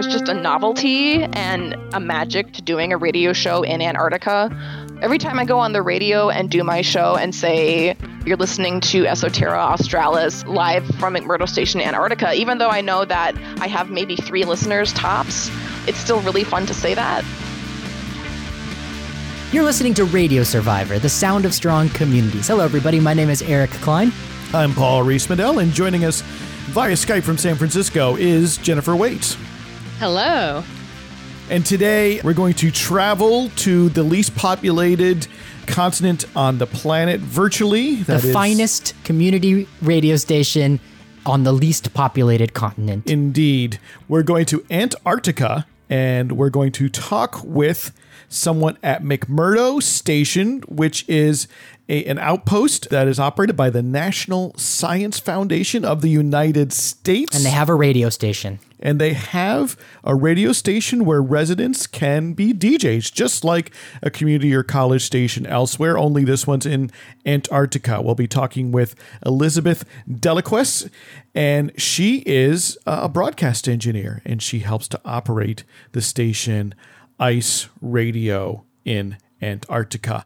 there's just a novelty and a magic to doing a radio show in Antarctica. Every time I go on the radio and do my show and say, you're listening to Esoterra Australis live from McMurdo Station, Antarctica, even though I know that I have maybe three listeners tops, it's still really fun to say that. You're listening to Radio Survivor, the sound of strong communities. Hello, everybody. My name is Eric Klein. I'm Paul Riismandel, and joining us via Skype from San Francisco is Jennifer Waits. Hello. And today we're going to travel to the least populated continent on the planet virtually. the That is- finest community radio station on the least populated continent. Indeed. We're going to Antarctica and we're going to talk with someone at McMurdo Station, which is a, an outpost that is operated by the National Science Foundation of the United States. and they have a radio station. And they have a radio station where residents can be DJs, just like a community or college station elsewhere. Only this one's in Antarctica. We'll be talking with Elizabeth Delaquest, and she is a broadcast engineer, and she helps to operate the station Ice Radio in Antarctica.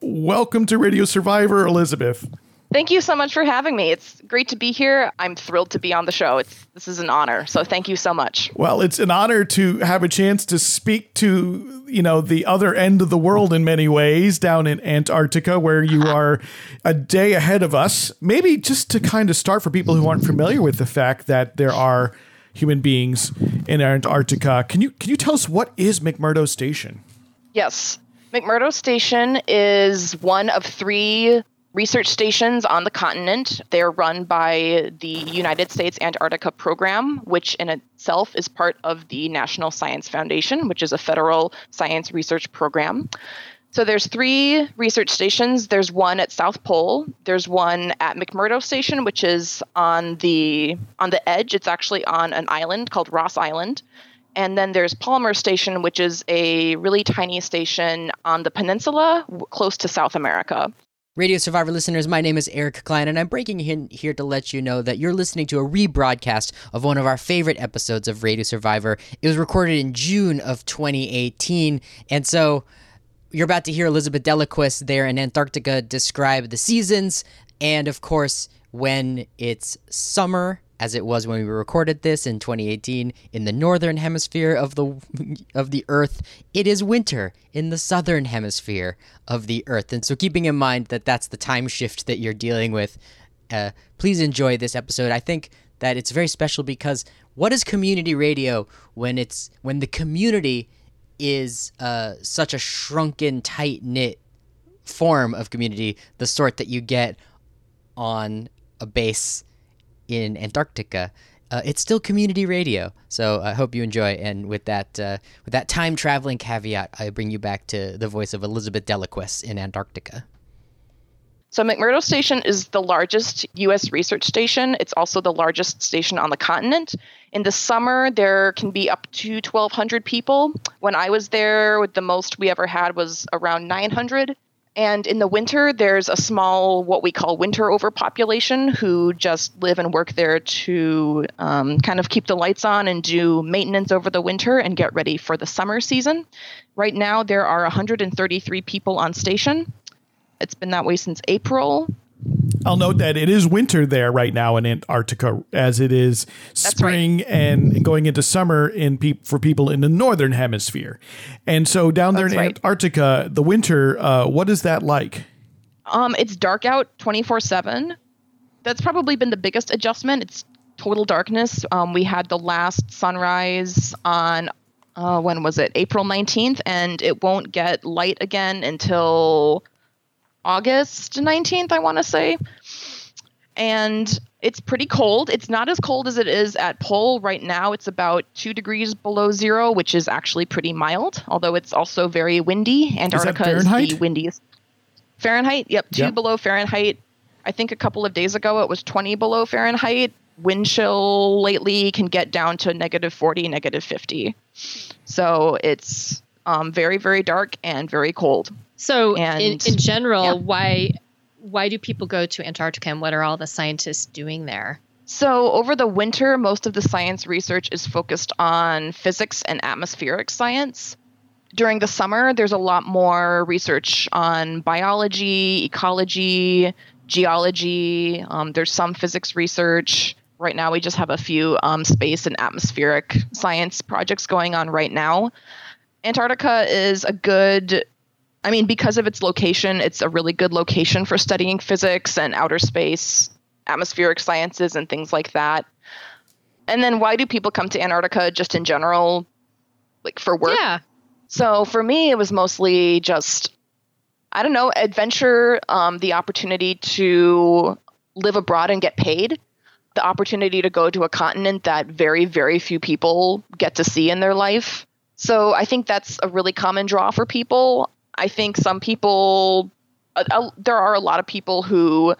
Welcome to Radio Survivor, Elizabeth. Thank you so much for having me. It's great to be here. I'm thrilled to be on the show. It's this is an honor. So thank you so much. Well, it's an honor to have a chance to speak to, you know, the other end of the world in many ways down in Antarctica where you uh-huh. are a day ahead of us. Maybe just to kind of start for people who aren't familiar with the fact that there are human beings in Antarctica. Can you can you tell us what is McMurdo Station? Yes. McMurdo Station is one of three research stations on the continent. They're run by the United States Antarctica Program, which in itself is part of the National Science Foundation, which is a federal science research program. So there's three research stations. There's one at South Pole. There's one at McMurdo Station, which is on the on the edge. It's actually on an island called Ross Island. And then there's Palmer Station, which is a really tiny station on the peninsula close to South America. Radio Survivor listeners, my name is Eric Klein, and I'm breaking in here to let you know that you're listening to a rebroadcast of one of our favorite episodes of Radio Survivor. It was recorded in June of 2018, and so you're about to hear Elizabeth Delaquist there in Antarctica describe the seasons, and of course, when it's summer, as it was when we recorded this in 2018 in the northern hemisphere of the of the earth. It is winter in the southern hemisphere of the earth. And so keeping in mind that that's the time shift that you're dealing with uh, please enjoy this episode. I think that it's very special because what is community radio when it's when the community is uh, such a shrunken tight knit form of community the sort that you get on a base in Antarctica, uh, it's still community radio. So I hope you enjoy. And with that, uh, with that time traveling caveat, I bring you back to the voice of Elizabeth Delaquest in Antarctica. So McMurdo Station is the largest U.S. research station. It's also the largest station on the continent. In the summer, there can be up to 1,200 people. When I was there, the most we ever had was around 900. And in the winter, there's a small, what we call winter overpopulation, who just live and work there to um, kind of keep the lights on and do maintenance over the winter and get ready for the summer season. Right now, there are 133 people on station. It's been that way since April. I'll note that it is winter there right now in Antarctica, as it is spring and going into summer in pe- for people in the northern hemisphere. And so down there That's in right. Antarctica, the winter, uh, what is that like? Um, it's dark out 24 7. That's probably been the biggest adjustment. It's total darkness. Um, we had the last sunrise on, uh, when was it? April 19th, and it won't get light again until August 19th, I want to say. And it's pretty cold. It's not as cold as it is at Pole right now. It's about two degrees below zero, which is actually pretty mild, although it's also very windy. Antarctica is, Fahrenheit? the windiest. Fahrenheit, yep, two Yep. below Fahrenheit. I think a couple of days ago it was 20 below Fahrenheit. Wind chill lately can get down to negative 40, negative 50. So it's um, very, very dark and very cold. So, in, in general, yeah. why why do people go to Antarctica, and what are all the scientists doing there? So, over the winter, most of the science research is focused on physics and atmospheric science. During the summer, there's a lot more research on biology, ecology, geology. Um, there's some physics research. Right now, we just have a few um, space and atmospheric science projects going on right now. Antarctica is a good I mean, because of its location, it's a really good location for studying physics and outer space, atmospheric sciences, and things like that. And then, why do people come to Antarctica just in general, like for work? Yeah. So, for me, it was mostly just, I don't know, adventure, um, the opportunity to live abroad and get paid, the opportunity to go to a continent that very, very few people get to see in their life. So I think that's a really common draw for people. I think some people, uh, uh, there are a lot of people who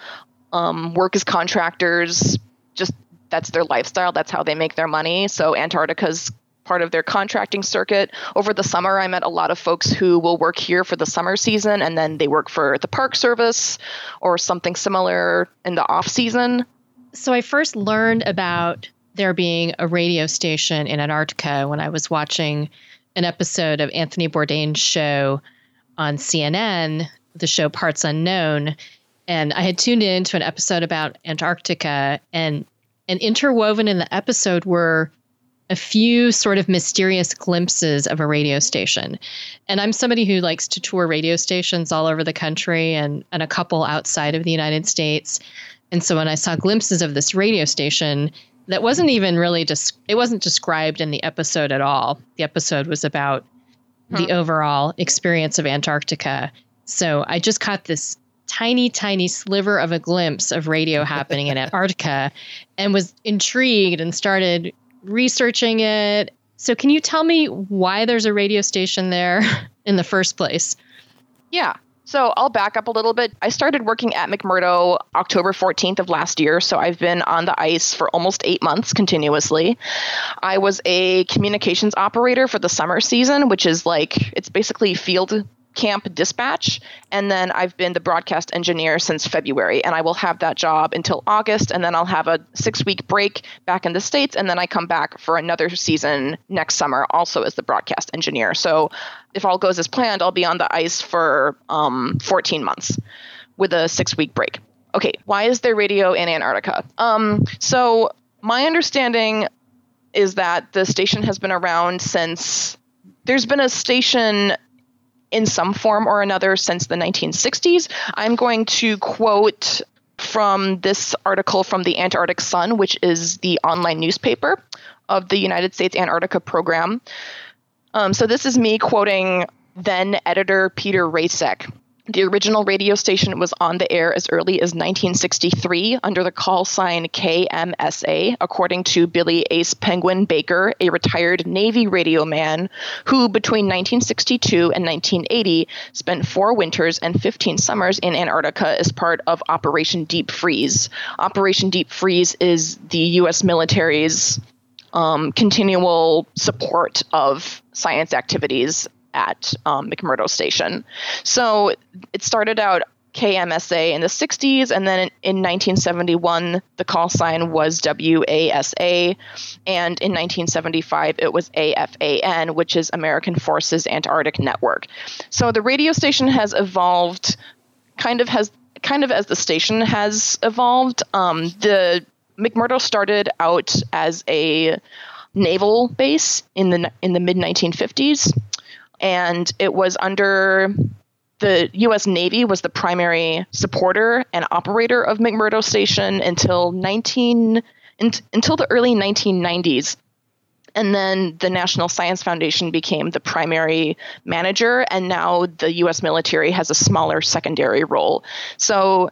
um, work as contractors. Just that's their lifestyle. That's how they make their money. So Antarctica's part of their contracting circuit. Over the summer, I met a lot of folks who will work here for the summer season and then they work for the Park Service or something similar in the off season. So I first learned about there being a radio station in Antarctica when I was watching an episode of Anthony Bourdain's show on CNN, the show Parts Unknown, and I had tuned in to an episode about Antarctica, and and interwoven in the episode were a few sort of mysterious glimpses of a radio station. And I'm somebody who likes to tour radio stations all over the country and, and a couple outside of the United States. And so when I saw glimpses of this radio station that wasn't even really just, it wasn't described in the episode at all. The episode was about the overall experience of Antarctica. So I just caught this tiny, tiny sliver of a glimpse of radio happening in Antarctica and was intrigued and started researching it. So, can you tell me why there's a radio station there in the first place? Yeah. So I'll back up a little bit. I started working at McMurdo October 14th of last year, so I've been on the ice for almost eight months continuously. I was a communications operator for the summer season, which is like, it's basically field camp dispatch and then i've been the broadcast engineer since february and i will have that job until august and then i'll have a six week break back in the states and then i come back for another season next summer also as the broadcast engineer. So if all goes as planned i'll be on the ice for um, 14 months with a six week break. Okay why is there radio in antarctica? Um, so my understanding is that the station has been around since there's been a station in some form or another since the 1960s. I'm going to quote from this article from the Antarctic Sun, which is the online newspaper of the United States Antarctica Program. Um, so this is me quoting then editor Peter Rejcek. The original radio station was on the air as early as 1963 under the call sign KMSA, according to Billy Ace Penguin Baker, a retired Navy radio man who, between 1962 and 1980, spent four winters and 15 summers in Antarctica as part of Operation Deep Freeze. Operation Deep Freeze is the U.S. military's um, continual support of science activities at um, McMurdo Station. So it started out KMSA in the 60s, and then in, in 1971, the call sign was WASA, and in 1975, it was AFAN, which is American Forces Antarctic Network. So the radio station has evolved, kind of has kind of as the station has evolved. Um, the McMurdo started out as a naval base in the in the mid 1950s and it was under the U.S. Navy was the primary supporter and operator of McMurdo Station until 19 in, until the early 1990s. And then the National Science Foundation became the primary manager, and now the U.S. military has a smaller secondary role. So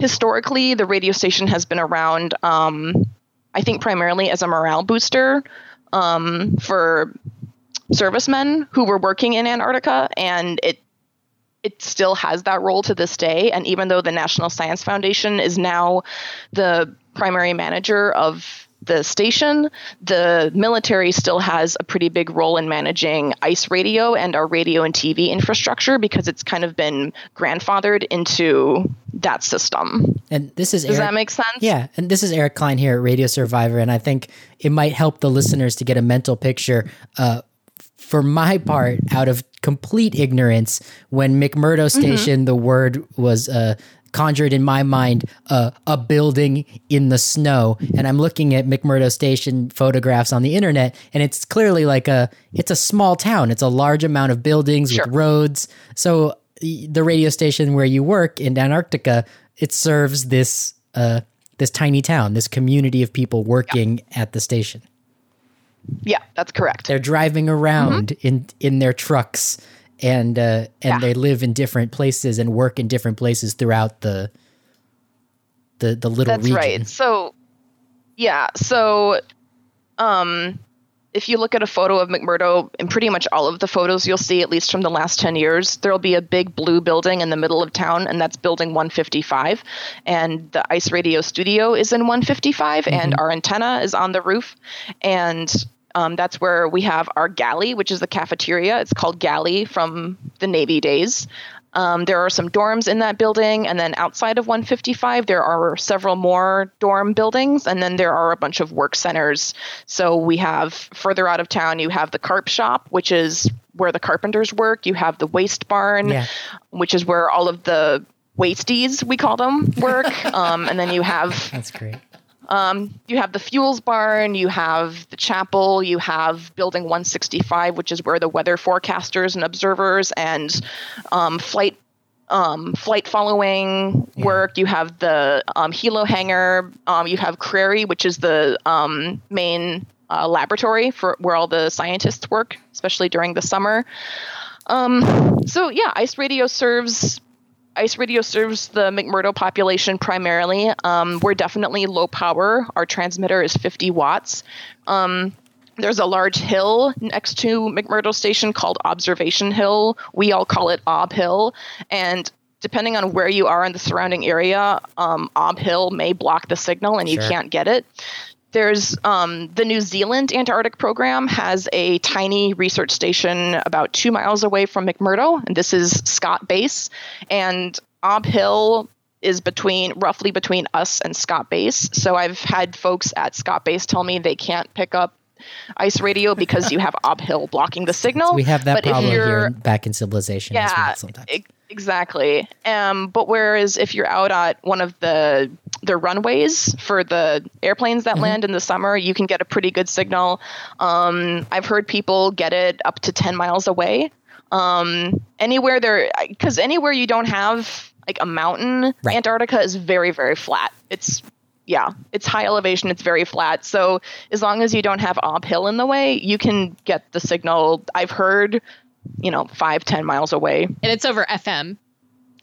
historically, the radio station has been around, um, I think, primarily as a morale booster um, for servicemen who were working in Antarctica, and it it still has that role to this day. And even though the National Science Foundation is now the primary manager of the station, the military still has a pretty big role in managing ICE radio and our radio and TV infrastructure because it's kind of been grandfathered into that system. And this is Does Eric, that make sense? Yeah, and this is Eric Klein here at Radio Survivor, and I think it might help the listeners to get a mental picture. Uh, for my part, out of complete ignorance, when McMurdo Station, the word was uh, conjured in my mind uh, a building in the snow, and I'm looking at McMurdo Station photographs on the internet, and it's clearly like a it's a small town. It's a large amount of buildings Sure. with roads. So the radio station where you work in Antarctica, it serves this uh, this tiny town, this community of people working at the station. Yeah, that's correct. They're driving around in in their trucks, and uh, and Yeah. they live in different places and work in different places throughout the the the little That's region. right. So, yeah. So, um, if you look at a photo of McMurdo, in pretty much all of the photos you'll see, at least from the last 10 years, there'll be a big blue building in the middle of town, and that's building 155. And the ICE radio studio is in 155, and our antenna is on the roof. And um, that's where we have our galley, which is the cafeteria. It's called Galley from the Navy days. Um, there are some dorms in that building, and then outside of 155, there are several more dorm buildings, and then there are a bunch of work centers. So we have further out of town, you have the carp shop, which is where the carpenters work. You have the waste barn, Yeah. which is where all of the wasties, we call them, work. um, and then you have That's great. Um, you have the fuels barn, you have the chapel, you have building 165, which is where the weather forecasters and observers and um, flight um, flight following work. You have the um, helo hangar. Um, you have Crary, which is the um, main uh, laboratory for where all the scientists work, especially during the summer. Um, so yeah, Ice Radio serves Ice Radio serves the McMurdo population primarily. Um, we're definitely low power. Our transmitter is 50 watts. Um, there's a large hill next to McMurdo Station called Observation Hill. We all call it Ob Hill. And depending on where you are in the surrounding area, um, Ob Hill may block the signal and you Sure. can't get it. There's um, the New Zealand Antarctic program has a tiny research station about two miles away from McMurdo, and this is Scott Base. And Ob Hill is between roughly between us and Scott Base. So I've had folks at Scott Base tell me they can't pick up ice radio because you have Ob Hill blocking the signal. We have that But problem here back in civilization as yeah, well sometimes. e- exactly. Um, but whereas if you're out at one of the the runways for the airplanes Mm-hmm. that land in the summer, you can get a pretty good signal. Um, I've heard people get it up to ten miles away. Um, anywhere there, because anywhere you don't have like a mountain, Right. Antarctica is very very flat. It's yeah, it's high elevation, it's very flat. So as long as you don't have Ob Hill in the way, you can get the signal. I've heard, you know, five, ten miles away. And it's over FM.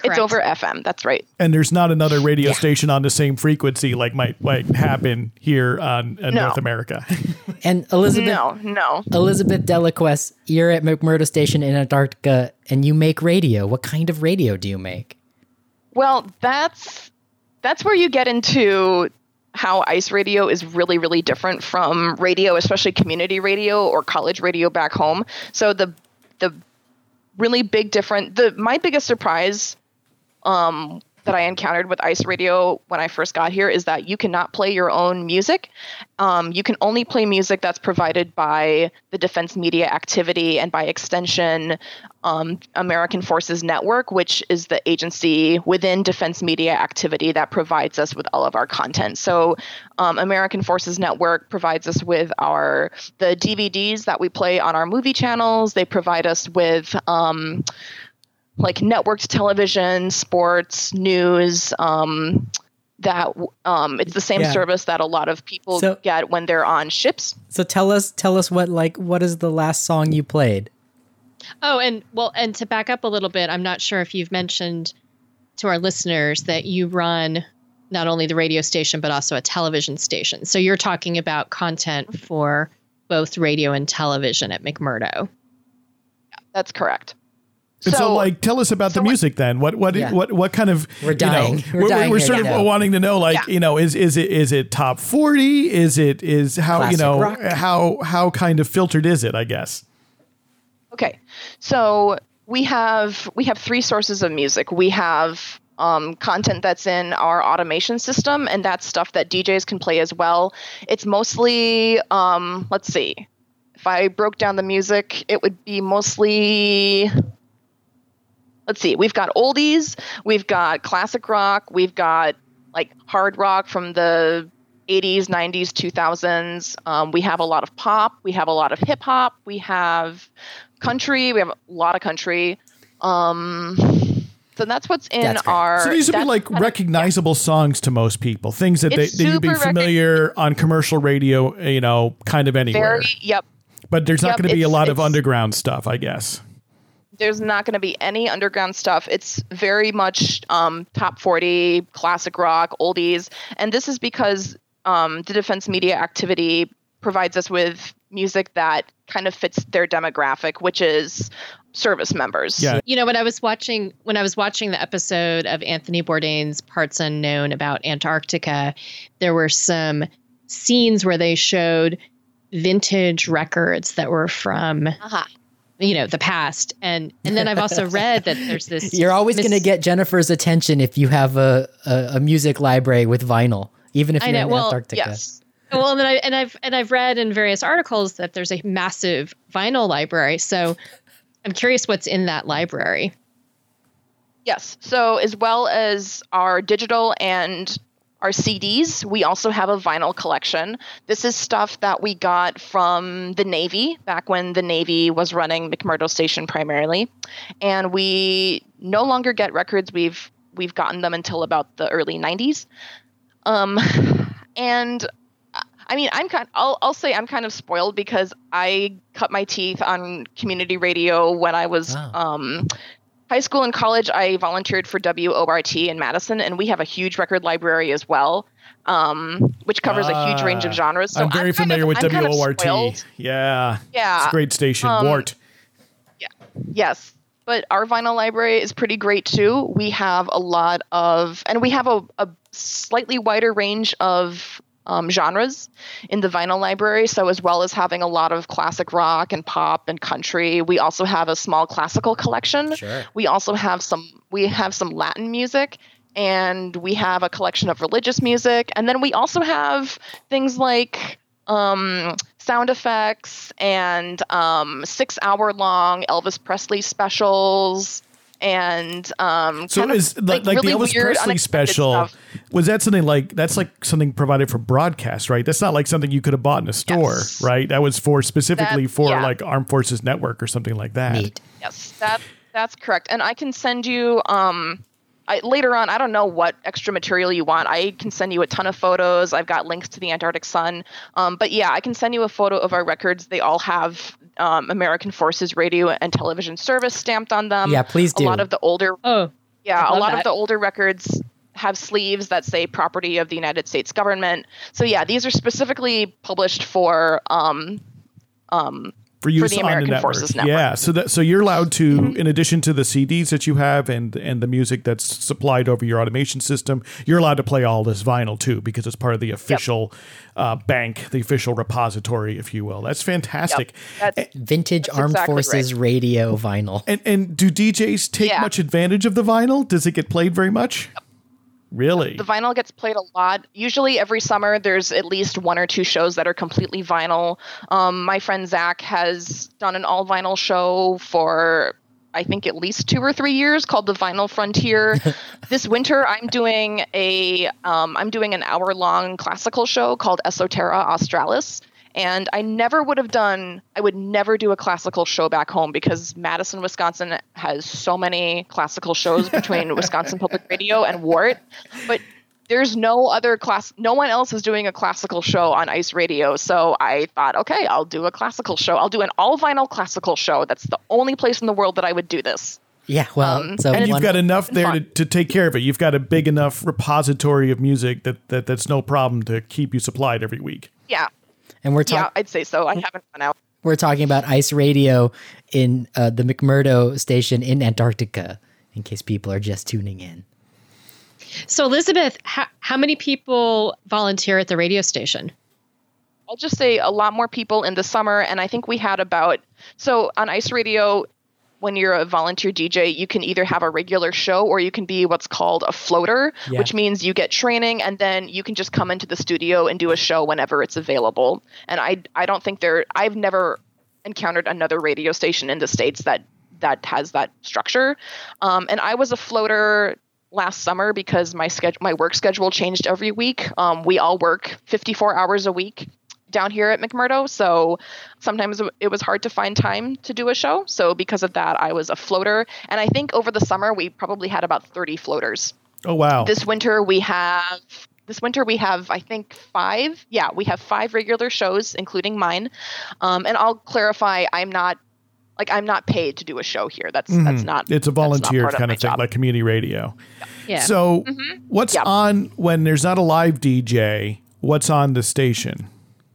It's over FM. That's right. and there's not another radio Yeah. station on the same frequency like might might happen here on in No. North America. and Elizabeth No, no. Elizabeth Delaquest, you're at McMurdo Station in Antarctica and you make radio. What kind of radio do you make? Well, that's that's where you get into how ice radio is really really different from radio especially community radio or college radio back home so the the really big different the my biggest surprise um that I encountered with Ice Radio when I first got here is that you cannot play your own music. Um, you can only play music that's provided by the Defense Media Activity and by extension, um, American Forces Network, which is the agency within Defense Media Activity that provides us with all of our content. So, um, American Forces Network provides us with our the DVDs that we play on our movie channels. They provide us with um, like networked television, sports, news. Um, that um, it's the same Yeah. service that a lot of people So- get when they're on ships. So tell us tell us what like what is the last song you played? Oh, and well, and to back up a little bit, I'm not sure if you've mentioned to our listeners that you run not only the radio station but also a television station. So you're talking about content for both radio and television at McMurdo. That's correct. And so, So- like, tell us about the so what- music then. What what Yeah. what what kind of We're you know, dying. We're we're, dying we're sort to of know. wanting to know, like, Yeah. you know, is is it is it top forty? Is it is how you know rock. how how kind of filtered is it? I guess. Okay, so we have we have three sources of music. We have um, content that's in our automation system, and that's stuff that DJs can play as well. It's mostly, um, let's see, if I broke down the music, it would be mostly. Let's see, we've got oldies, we've got classic rock, we've got like hard rock from the 80s, 90s, 2000s. Um, we have a lot of pop, we have a lot of hip hop, we have country, we have a lot of country. Um, so that's what's in That's our. So these would be like kind of- recognizable songs to most people, things that, they, that you'd be familiar on commercial radio, you know, kind of anywhere. very, yep. but there's not yep, going to be a lot of underground stuff, I guess. There's not going to be any underground stuff. It's very much um, top 40, classic rock, oldies. And this is because um, the defense media activity provides us with music that kind of fits their demographic, which is service members. Yeah. You know, when I was watching when I was watching the episode of Anthony Bourdain's Parts Unknown about Antarctica, there were some scenes where they showed vintage records that were from Uh-huh. You know the past and and then I've also read that there's this You're always mis- going to get Jennifer's attention if you have a, a, a music library with vinyl, even if you're know, in well, Antarctica. Yes. well and then I and I've and I've read in various articles that there's a massive vinyl library so I'm curious what's in that library. Yes. So, as well as our digital and our CDs, we also have a vinyl collection. This is stuff that we got from the Navy back when the Navy was running McMurdo Station primarily, and we no longer get records. We've we've gotten them until about the early '90s, um, and I mean, I'm kind. I'll I'll say I'm kind of spoiled because I cut my teeth on community radio when I was Wow. um, high school and college. I volunteered for WORT in Madison, and we have a huge record library as well, um, which covers a huge range of Ah, genres. So I'm very kind familiar of- with I'm kind of WORT. yeah. Yeah. It's a great station. um, Yeah, Yes. But our vinyl library is pretty great too. We have a lot of, and we have a, a slightly wider range of um, genres in the vinyl library. So, as well as having a lot of classic rock and pop and country, we also have a small classical collection. Sure. We also have some, we have some Latin music. And we have a collection of religious music. And then we also have things like um, sound effects and um, six hour long Elvis Presley specials and um, So kind of, is like, like really the Elvis weird, Presley unexpected special? stuff. Was that something like that's like something provided for broadcast, right? That's not like something you could have bought in a store, Yes. right? That was for specifically That- for yeah. like Armed Forces Network or something like that. Neat. Yes, that that's correct. And I can send you um I, later on. I don't know what extra material you want. I can send you a ton of photos. I've got links to the Antarctic Sun. Um, but yeah, I can send you a photo of our records. They all have um, American Forces Radio and Television Service stamped on them. Yeah, please do. A lot of the older Oh, yeah, a love lot of the older records have sleeves that say property of the United States government. So yeah, these are specifically published for um, um, for use the on American the network. Forces Network. Yeah, so that so you're allowed to, in addition to the CDs that you have and and the music that's supplied over your automation system, you're allowed to play all this vinyl too because it's part of the official uh, bank, the official repository, if you will. That's fantastic. that's Vintage That's Armed exactly Forces radio vinyl. And and do DJs take Yeah. much advantage of the vinyl? Does it get played very much? Really? the vinyl gets played a lot. Usually, every summer, there's at least one or two shows that are completely vinyl. Um, my friend Zach has done an all vinyl show for, I think, at least two or three years called the Vinyl Frontier. this winter, I'm doing a, um, I'm doing an hour long classical show called Esoterra Australis. And I never would have done, I would never do a classical show back home because Madison, Wisconsin has so many classical shows between Wisconsin Public Radio and WORT. But there's no other class, no one else is doing a classical show on Ice Radio. So I thought, okay, I'll do a classical show. I'll do an all vinyl classical show. That's the only place in the world that I would do this. Yeah, well, Um, so and you've got enough there to, to take care of it. You've got a big enough repository of music that, that that's no problem to keep you supplied every week. Yeah. And we're Yeah, talking. I'd say so. I haven't run out. We're talking about ice radio in uh, the McMurdo station in Antarctica, in case people are just tuning in. So, Elizabeth, how, how many people volunteer at the radio station? I'll just say a lot more people in the summer, and I think we had about so on Ice Radio. When you're a volunteer DJ, you can either have a regular show or you can be what's called a floater, Yeah. which means you get training and then you can just come into the studio and do a show whenever it's available. And I I don't think there I've never encountered another radio station in the states that that has that structure. Um, and I was a floater last summer because my schedule my work schedule changed every week. Um, we all work 54 hours a week down here at McMurdo, so sometimes it was hard to find time to do a show. So because of that, I was a floater, and I think over the summer we probably had about 30 floaters. Oh wow. This winter we have this winter we have I think five. Yeah, we have five regular shows, including mine. Um, and I'll clarify, I'm not like I'm not paid to do a show here. That's that's not. Mm-hmm. it's a volunteer kind my of thing, job. like community radio. Yeah. So, what's Yep. on when there's not a live DJ? What's on the station?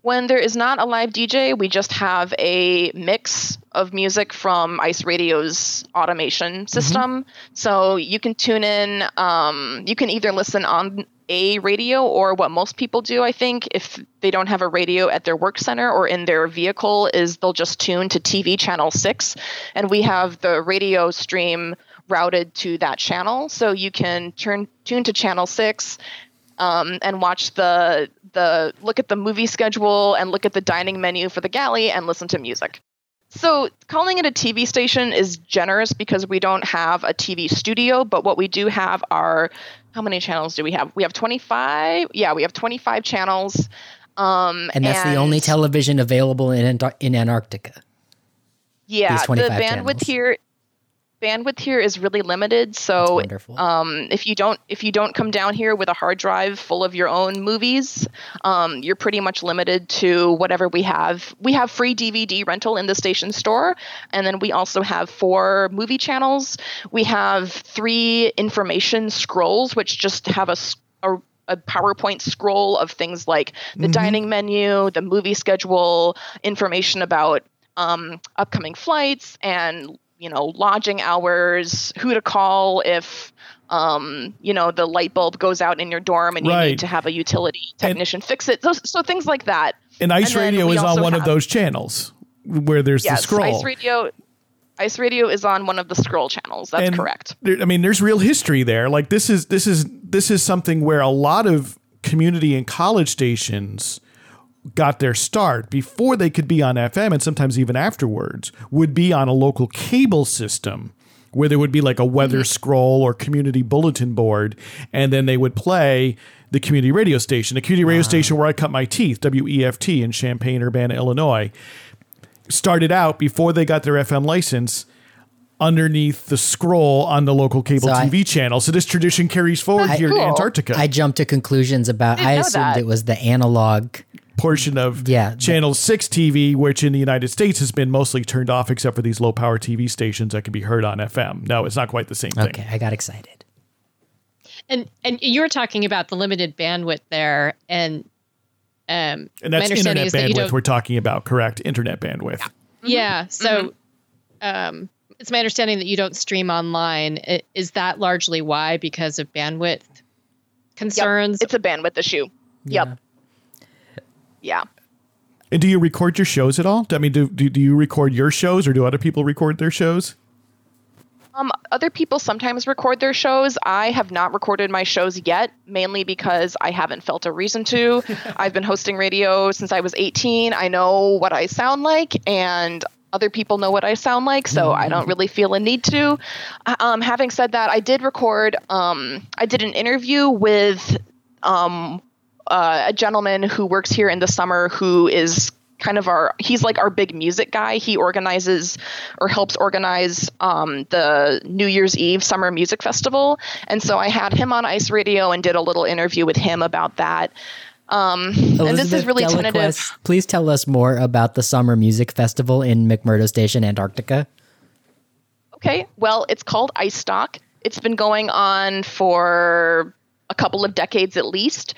When there is not a live DJ, we just have a mix of music from Ice Radio's automation system. So you can tune in. Um, you can either listen on a radio or what most people do, I think, if they don't have a radio at their work center or in their vehicle, is they'll just tune to TV channel six. And we have the radio stream routed to that channel. So you can turn tune to channel six um, and watch the the look at the movie schedule and look at the dining menu for the galley and listen to music. So calling it a TV station is generous because we don't have a TV studio, but what we do have are how many channels do we have? We have 25. Yeah, we have 25 channels. Um, And that's the only television available in in Antarctica. Yeah, the bandwidth channels. here bandwidth here is really limited. So um, if you don't if you don't come down here with a hard drive full of your own movies, um, you're pretty much limited to whatever we have. We have free DVD rental in the station store, and then we also have four movie channels. We have three information scrolls, which just have a a PowerPoint scroll of things like the dining menu, the movie schedule, information about um, upcoming flights, and you know lodging hours, who to call if um, you know the light bulb goes out in your dorm and you need to have a utility technician fix it. So, so things like that. And Ice And Radio is on one of those channels where there's Yes, the scroll. Ice Radio. Ice Radio is on one of the scroll channels. That's And correct. there- I mean, there's real history there. Like this is this is this is something where a lot of community and college stations got their start before they could be on FM and sometimes even afterwards would be on a local cable system where there would be like a weather mm-hmm. scroll or community bulletin board and then they would play the community radio station the community radio station where i cut my teeth WEFT in champaign urbana illinois started out before they got their fm license underneath the scroll on the local cable So I- tv channel so this tradition carries forward here to cool. antarctica I jumped to conclusions about. I, know assumed that. it was the analog. Portion of Yeah. channel 6 TV which in the United States has been mostly turned off except for these low power TV stations that can be heard on FM. No, it's not quite the same thing. Okay, I got excited. And and you were talking about the limited bandwidth there, and um, And my that's understanding internet is that you bandwidth we're talking about, correct? Internet bandwidth. Yeah. yeah So, um, it's my understanding that you don't stream online. Is that largely why? Because of bandwidth concerns? It's a bandwidth issue. Yep. Yeah. And do you record your shows at all? I mean, do, do, do you record your shows or do other people record their shows? Um, other people sometimes record their shows. I have not recorded my shows yet, mainly because I haven't felt a reason to. I've been hosting radio since I was 18. I know what I sound like, and other people know what I sound like, so I don't really feel a need to. Um, having said that, I did record. Um, I did an interview with um, uh, a gentleman who works here in the summer who is kind of our he's like our big music guy he organizes or helps organize um, the new year's eve summer music festival and so i had him on ice radio and did a little interview with him about that um, and this is really tentative Please tell us more about the Summer Music Festival in McMurdo Station, Antarctica. Okay, well, it's called Ice Stock. It's been going on for a couple of decades at least.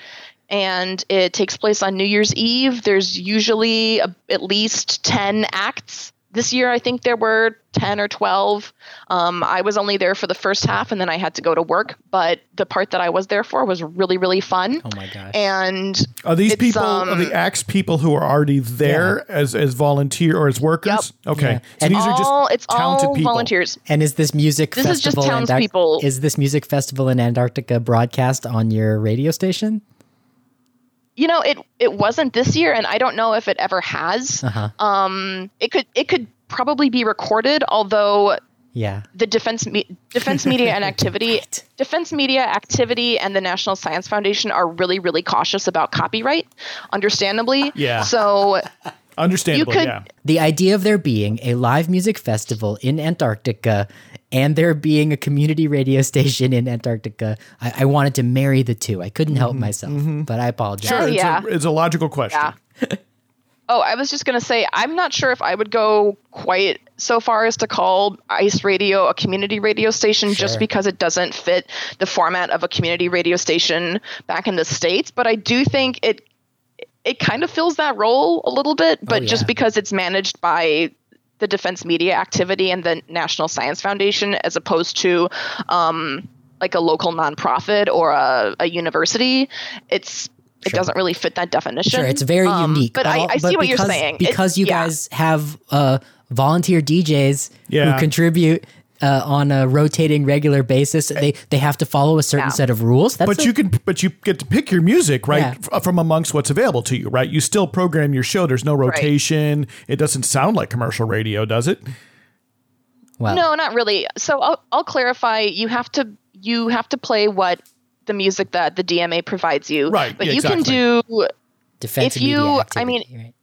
And it takes place on New Year's Eve. There's usually a, at least 10 acts. This year, I think there were 10 or 12. Um, I was only there for the first half and then I had to go to work, but the part that I was there for was really, really fun. Oh my gosh. And Are these people um, are the axe people who are already there as as volunteer or as workers? Okay, Yeah. so And- these are just it's talented all people. volunteers. And is this music This is just festival in townspeople. Is this music festival in Antarctica broadcast on your radio station? You know, it it wasn't this year, and I don't know if it ever has. Uh-huh. Um, it could it could probably be recorded, although Yeah. the defense me- defense media and activity Right. defense media activity and the national science foundation are really really cautious about copyright understandably Yeah. so Understandable, could- yeah. The idea of there being a live music festival in Antarctica and there being a community radio station in Antarctica, I, I wanted to marry the two. I couldn't help mm-hmm. myself, mm-hmm. but I apologize. Sure. Oh, it's, Oh, yeah. a, it's a logical question. yeah oh i was just going to say i'm not sure if i would go quite so far as to call ice radio a community radio station Sure. just because it doesn't fit the format of a community radio station back in the states but i do think it it kind of fills that role a little bit but Oh, just because it's managed by the defense media activity and the national science foundation as opposed to um, like a local nonprofit or a, a university it's it Sure. doesn't really fit that definition Sure, it's very Um, unique. but I, all- I see what you're because- saying It- Because you yeah. guys have uh, volunteer DJs Yeah. who contribute uh, on a rotating regular basis, they they have to follow a certain Yeah. set of rules. That's But a- you can, but you get to pick your music right Yeah. f- from amongst what's available to you, right? You still program your show. There's no rotation. It doesn't sound like commercial radio, does it? well, No, not really. So I'll, I'll clarify. You have to you have to play what the music that the DMA provides you. Right, But yeah, you can do defense if and media you- I mean, right?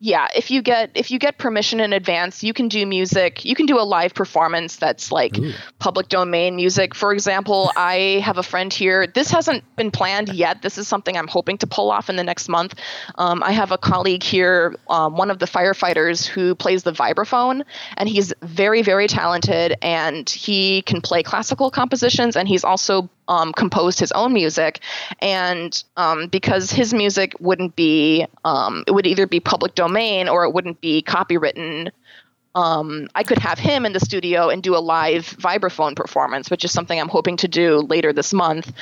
Yeah. If you get if you get permission in advance, you can do music. You can do a live performance that's like Ooh. public domain music. For example, I have a friend here. This hasn't been planned yet. This is something I'm hoping to pull off in the next month. Um, I have a colleague here, um, one of the firefighters who plays the vibraphone, and he's very, very talented. And he can play classical compositions, and he's also um, composed his own music. And um, because his music wouldn't be, um, it would either be public domain or it wouldn't be copywritten um, I could have him in the studio and do a live vibraphone performance, which is something I'm hoping to do later this month.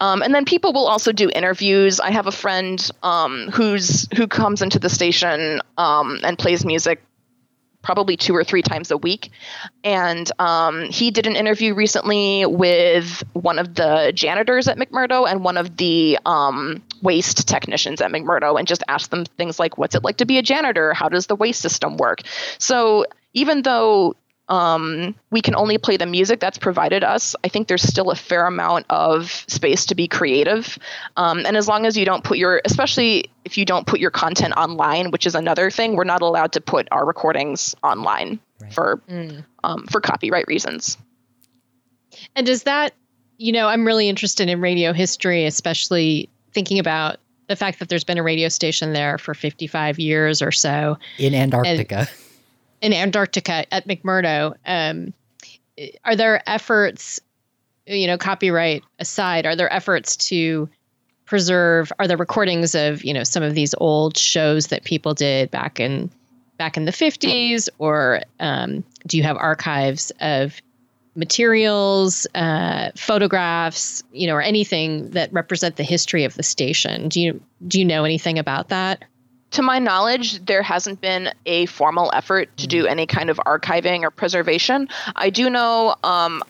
Um, and then people will also do interviews. I have a friend um, who's who comes into the station and plays music probably two or three times a week. And um, he did an interview recently with one of the janitors at McMurdo and one of the um, waste technicians at McMurdo and just asked them things like, what's it like to be a janitor? How does the waste system work? So even though um, we can only play the music that's provided us. I think there's still a fair amount of space to be creative. Um, and as long as you don't put your, especially if you don't put your content online, which is another thing, we're not allowed to put our recordings online Right. for um, for copyright reasons. And does that, you know, I'm really interested in radio history, especially thinking about the fact that there's been a radio station there for 55 years or so in Antarctica. In Antarctica at McMurdo. Um, are there efforts, you know, copyright aside, are there efforts to preserve? Are there recordings of you know some of these old shows that people did back in back in the 50s, or um, do you have archives of materials, uh, photographs, you know, or anything that represent the history of the station? Do you do you know anything about that? To my knowledge, there hasn't been a formal effort to do any kind of archiving or preservation. I do know um,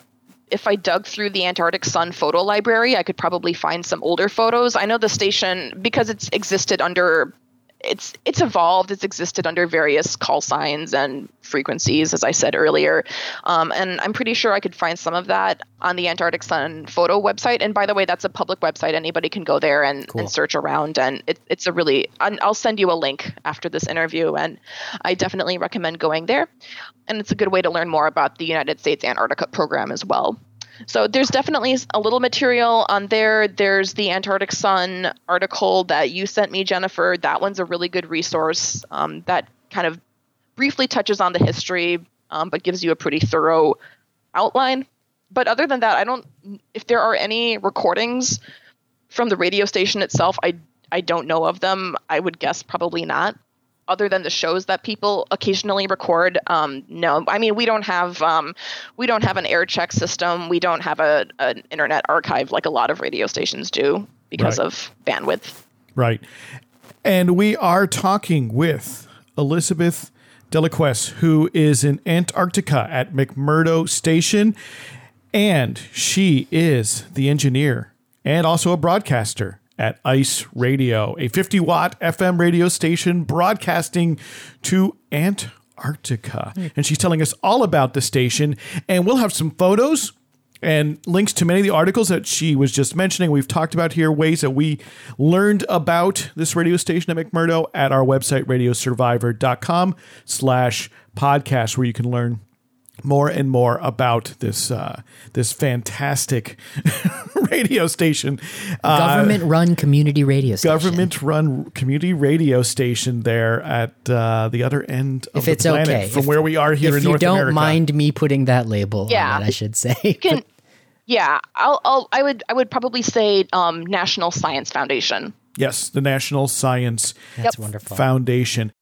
if I dug through the Antarctic Sun photo library, I could probably find some older photos. I know the station because it's existed under it's it's evolved. It's existed under various call signs and frequencies, as I said earlier. Um, and I'm pretty sure I could find some of that on the Antarctic Sun photo website. And by the way, that's a public website. Anybody can go there and, Cool. and search around. And it, it's a really I'll send you a link after this interview. And I definitely recommend going there. And it's a good way to learn more about the United States Antarctica program as well. So there's definitely a little material on there. There's the Antarctic Sun article that you sent me, Jennifer. That one's a really good resource um, that kind of briefly touches on the history, um, but gives you a pretty thorough outline. But other than that, I don't. If there are any recordings from the radio station itself, I I don't know of them. I would guess probably not. Other than the shows that people occasionally record, um, no. I mean, we don't have um, we don't have an air check system. We don't have a an internet archive like a lot of radio stations do because Right. of bandwidth. Right. And we are talking with Elizabeth Delaquest, who is in Antarctica at McMurdo Station. And she is the engineer and also a broadcaster at ICE Radio, a 50 watt FM radio station broadcasting to Antarctica. And she's telling us all about the station. And we'll have some photos and links to many of the articles that she was just mentioning. We've talked about here ways that we learned about this radio station at McMurdo at our website, radiosurvivor.com slash podcast, where you can learn more and more about this uh, this fantastic radio station. Uh, Government run community radio station. government run community radio station there at uh, the other end of If the it's planet okay. from If- where we are here in North America. if you don't America. mind me putting that label Yeah. on it, I should say. Can, yeah, I'll, I'll I would I would probably say um, National Science Foundation. Yes, the National Science That's wonderful. Foundation.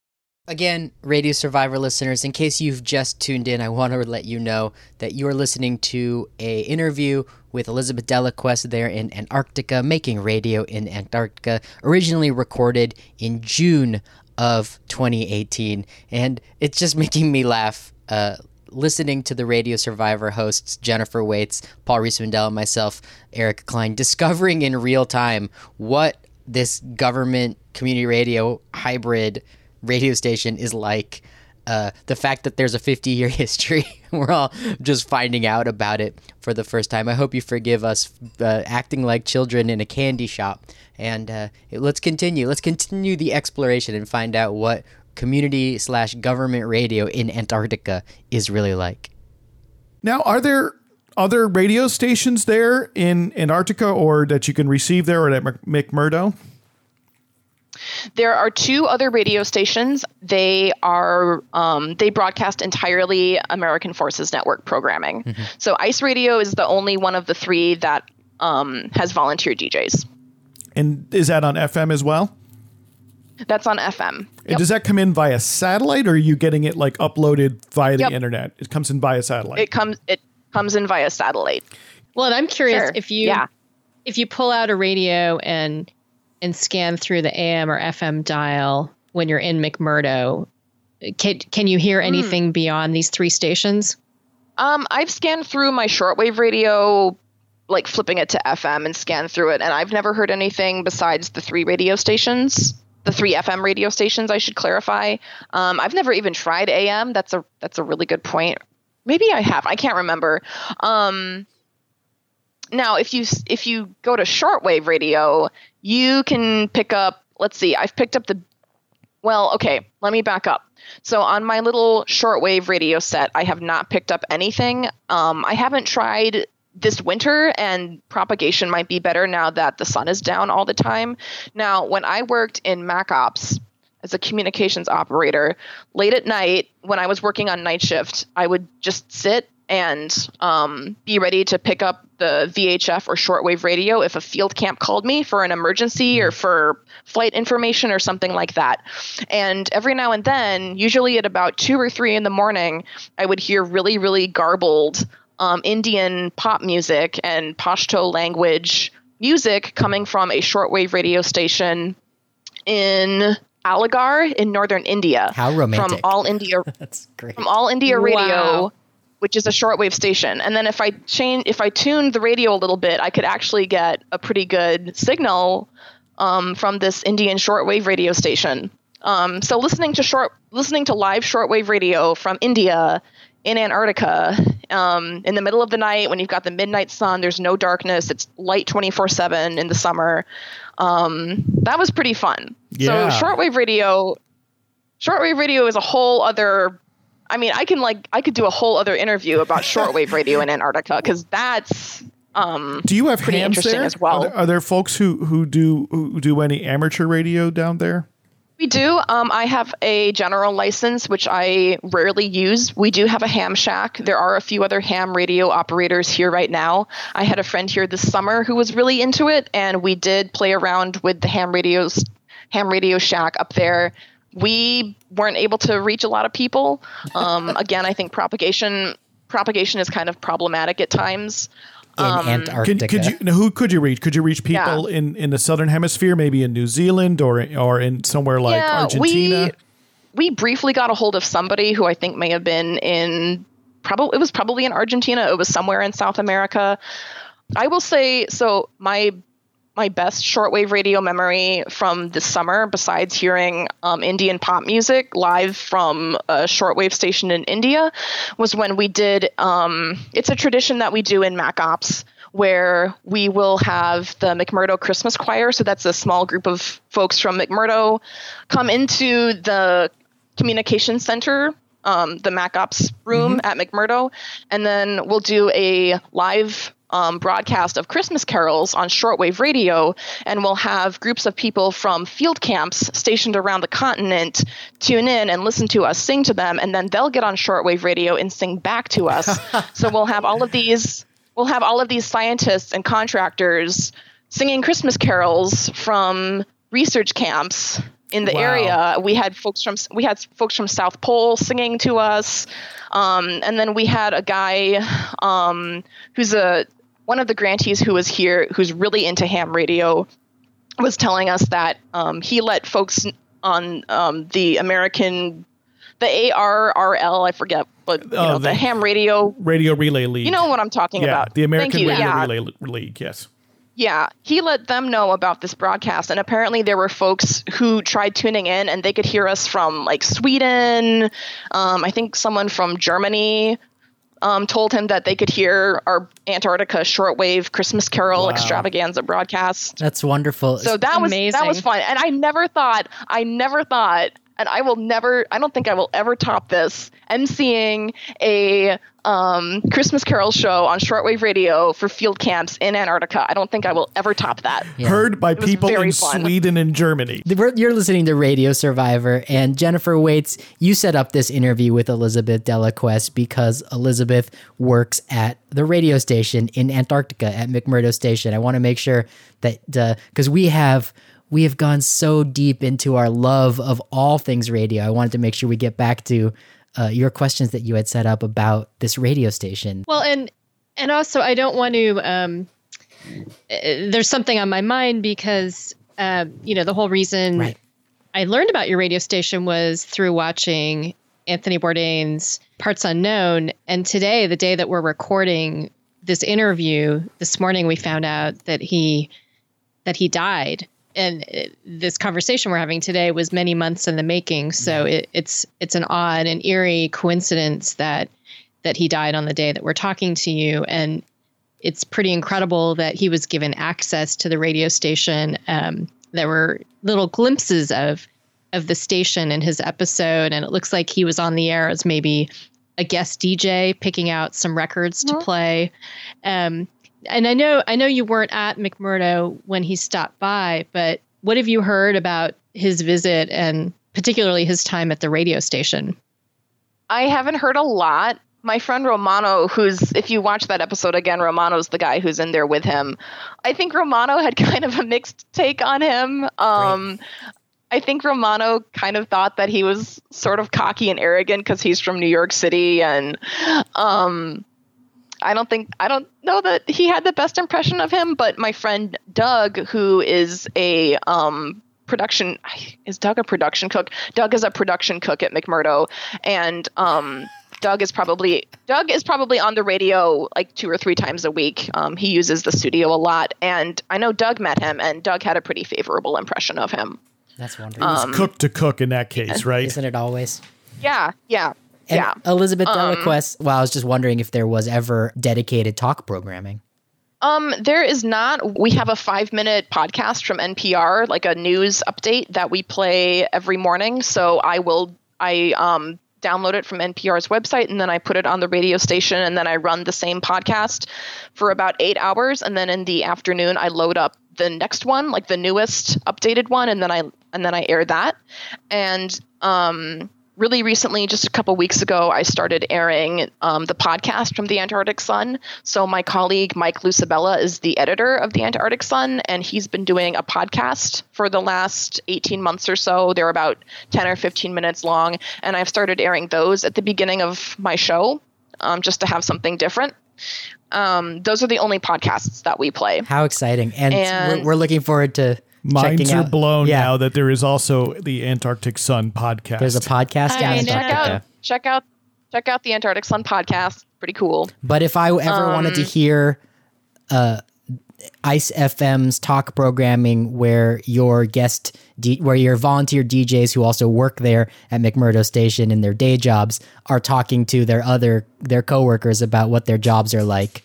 Again, Radio Survivor listeners, in case you've just tuned in, I want to let you know that you're listening to a interview with Elizabeth Delaquest there in Antarctica, making radio in Antarctica, originally recorded in June of 2018, and it's just making me laugh. Uh, listening to the Radio Survivor hosts Jennifer Waits, Paul Riismandel, and myself, Eric Klein, discovering in real time what this government community radio hybrid radio station is like. Uh, the fact that there's a 50 year history, we're all just finding out about it for the first time. I hope you forgive us uh, acting like children in a candy shop. And uh, let's continue. Let's continue the exploration and find out what community slash government radio in Antarctica is really like. Now, are there other radio stations there in Antarctica or that you can receive there or at McMurdo? There are two other radio stations. They are um, they broadcast entirely American Forces Network programming. So Ice Radio is the only one of the three that um, has volunteer DJs. And is that on FM as well? That's on FM. And Yep. does that come in via satellite or are you getting it like uploaded via the Yep. internet? It comes in via satellite. It comes it comes in via satellite. Well, and I'm curious Sure. if you Yeah. if you pull out a radio and and scan through the AM or FM dial when you're in McMurdo, can can you hear anything beyond these three stations? Um, I've scanned through my shortwave radio, like flipping it to FM and scanned through it, and I've never heard anything besides the three radio stations, the three FM radio stations. I should clarify. Um, I've never even tried AM. That's a that's a really good point. Maybe I have. I can't remember. Um, now, if you if you go to shortwave radio, you can pick up. Let's see. I've picked up the. Well, okay. Let me back up. So on my little shortwave radio set, I have not picked up anything. Um, I haven't tried this winter, and propagation might be better now that the sun is down all the time. Now, when I worked in MacOps as a communications operator, late at night when I was working on night shift, I would just sit and um, be ready to pick up the VHF or shortwave radio if a field camp called me for an emergency or for flight information or something like that. And every now and then, usually at about two or three in the morning, I would hear really, really garbled um, Indian pop music and Pashto language music coming from a shortwave radio station in Aligarh in northern India. How romantic. From All India That's great. from All India Wow. Which is a shortwave station. And then if I change, if I tuned the radio a little bit, I could actually get a pretty good signal um, from this Indian shortwave radio station. Um, so listening to short, listening to live shortwave radio from India in Antarctica um, in the middle of the night when you've got the midnight sun, there's no darkness, it's light 24 seven in the summer. Um, that was pretty fun. Yeah. So shortwave radio, shortwave radio is a whole other I mean, I can like I could do a whole other interview about shortwave radio in Antarctica because that's um do you have pretty interesting there? as well. Are there, are there folks who, who do who do any amateur radio down there? we We do. Um, I have a general license, which I rarely use. We do have a ham shack. There are a few other ham radio operators here right now. I had a friend here this summer who was really into it, and we did play around with the ham radios, ham radio shack up there. We weren't able to reach a lot of people. Um, again, I think propagation propagation is kind of problematic at times. In Um, Antarctica. Could, could you? Now, who could you reach? Could you reach people in, in the southern hemisphere, maybe in New Zealand or or in somewhere like Yeah, Argentina? we briefly got a hold of somebody who I think may have been in probably it was probably in Argentina. It was somewhere in South America. I will say so my my best shortwave radio memory from this summer, besides hearing um, Indian pop music live from a shortwave station in India, was when we did. Um, it's a tradition that we do in MacOps where we will have the McMurdo Christmas Choir. So that's a small group of folks from McMurdo come into the communication center, um, the MacOps room at McMurdo, and then we'll do a live um, broadcast of Christmas carols on shortwave radio, and we'll have groups of people from field camps stationed around the continent tune in and listen to us sing to them, and then they'll get on shortwave radio and sing back to us. so we'll have all of these we'll have all of these scientists and contractors singing Christmas carols from research camps in the Wow. area. We had folks from we had folks from South Pole singing to us, um, and then we had a guy um, who's a one of the grantees who was here who's really into ham radio was telling us that um, he let folks on um, the American the ARRL I forget but you Oh, know the- the ham radio Radio Relay League. you know what I'm talking yeah, about. the American you. Radio yeah. Relay League. Yes. Yeah, he let them know about this broadcast, and apparently there were folks who tried tuning in, and they could hear us from like Sweden. Um, I think someone from Germany um, told him that they could hear our Antarctica shortwave Christmas Carol Wow. extravaganza broadcast. That's wonderful. So that was that was fun, and I never thought, I never thought, and I will never, I don't think I will ever top this. emceeing a um, Christmas Carol show on shortwave radio for field camps in Antarctica. I don't think I will ever top that. Yeah. Heard by was people in fun. Sweden and Germany. You're listening to Radio Survivor, and Jennifer Waits, you set up this interview with Elizabeth Delaquest because Elizabeth works at the radio station in Antarctica at McMurdo Station. I want to make sure that because we have we have gone so deep into our love of all things radio. I wanted to make sure we get back to uh, your questions that you had set up about this radio station. Well, and and also I don't want to. Um, uh, there's something on my mind because uh, you know the whole reason Right. I learned about your radio station was through watching Anthony Bourdain's Parts Unknown, and today, the day that we're recording this interview, this morning we found out that he that he died. And uh, this conversation we're having today was many months in the making. So it, it's it's an odd and eerie coincidence that that he died on the day that we're talking to you. And it's pretty incredible that he was given access to the radio station. Um, there were little glimpses of of the station in his episode, and it looks like he was on the air as maybe a guest DJ, picking out some records to play. Um, and I know I know you weren't at McMurdo when he stopped by, but what have you heard about his visit and particularly his time at the radio station? I haven't heard a lot. My friend Romano, who's, if you watch that episode again, Romano's the guy who's in there with him. I think Romano had kind of a mixed take on him. Um, I think Romano kind of thought that he was sort of cocky and arrogant because he's from New York City. And um, I don't think, I don't know that he had the best impression of him. But my friend Doug, who is a um, production, is Doug a production cook? Doug is a production cook at McMurdo. And um, Doug is probably Doug is probably on the radio like two or three times a week. Um, he uses the studio a lot, and I know Doug met him, and Doug had a pretty favorable impression of him. That's wonderful, Um, Cook to cook in that case, right? isn't it always? Yeah, yeah, And yeah. Elizabeth Delaquest. Well, I was just wondering if there was ever dedicated talk programming. Um, there is not. We have a five minute podcast from NPR, like a news update that we play every morning. So I will, I um, download it from NPR's website and then I put it on the radio station and then I run the same podcast for about eight hours. And then in the afternoon, I load up the next one, like the newest updated one, and then I and then I air that. And um, really recently, just a couple weeks ago, I started airing um, the podcast from the Antarctic Sun. So my colleague Mike Lucibella is the editor of the Antarctic Sun, and he's been doing a podcast for the last 18 months or so. They're about 10 or 15 minutes long, and I've started airing those at the beginning of my show, um, just to have something different. Um, those are the only podcasts that we play. How exciting! And, And- we're, we're looking forward to Minds are out. blown yeah, now that there is also the Antarctic Sun podcast. There's a podcast I down in check out check out check out the Antarctic Sun podcast. Pretty cool. But if I ever wanted to Um, hear uh, Ice FM's talk programming, where your guest, D- where your volunteer DJs who also work there at McMurdo Station in their day jobs are talking to their other their coworkers about what their jobs are like,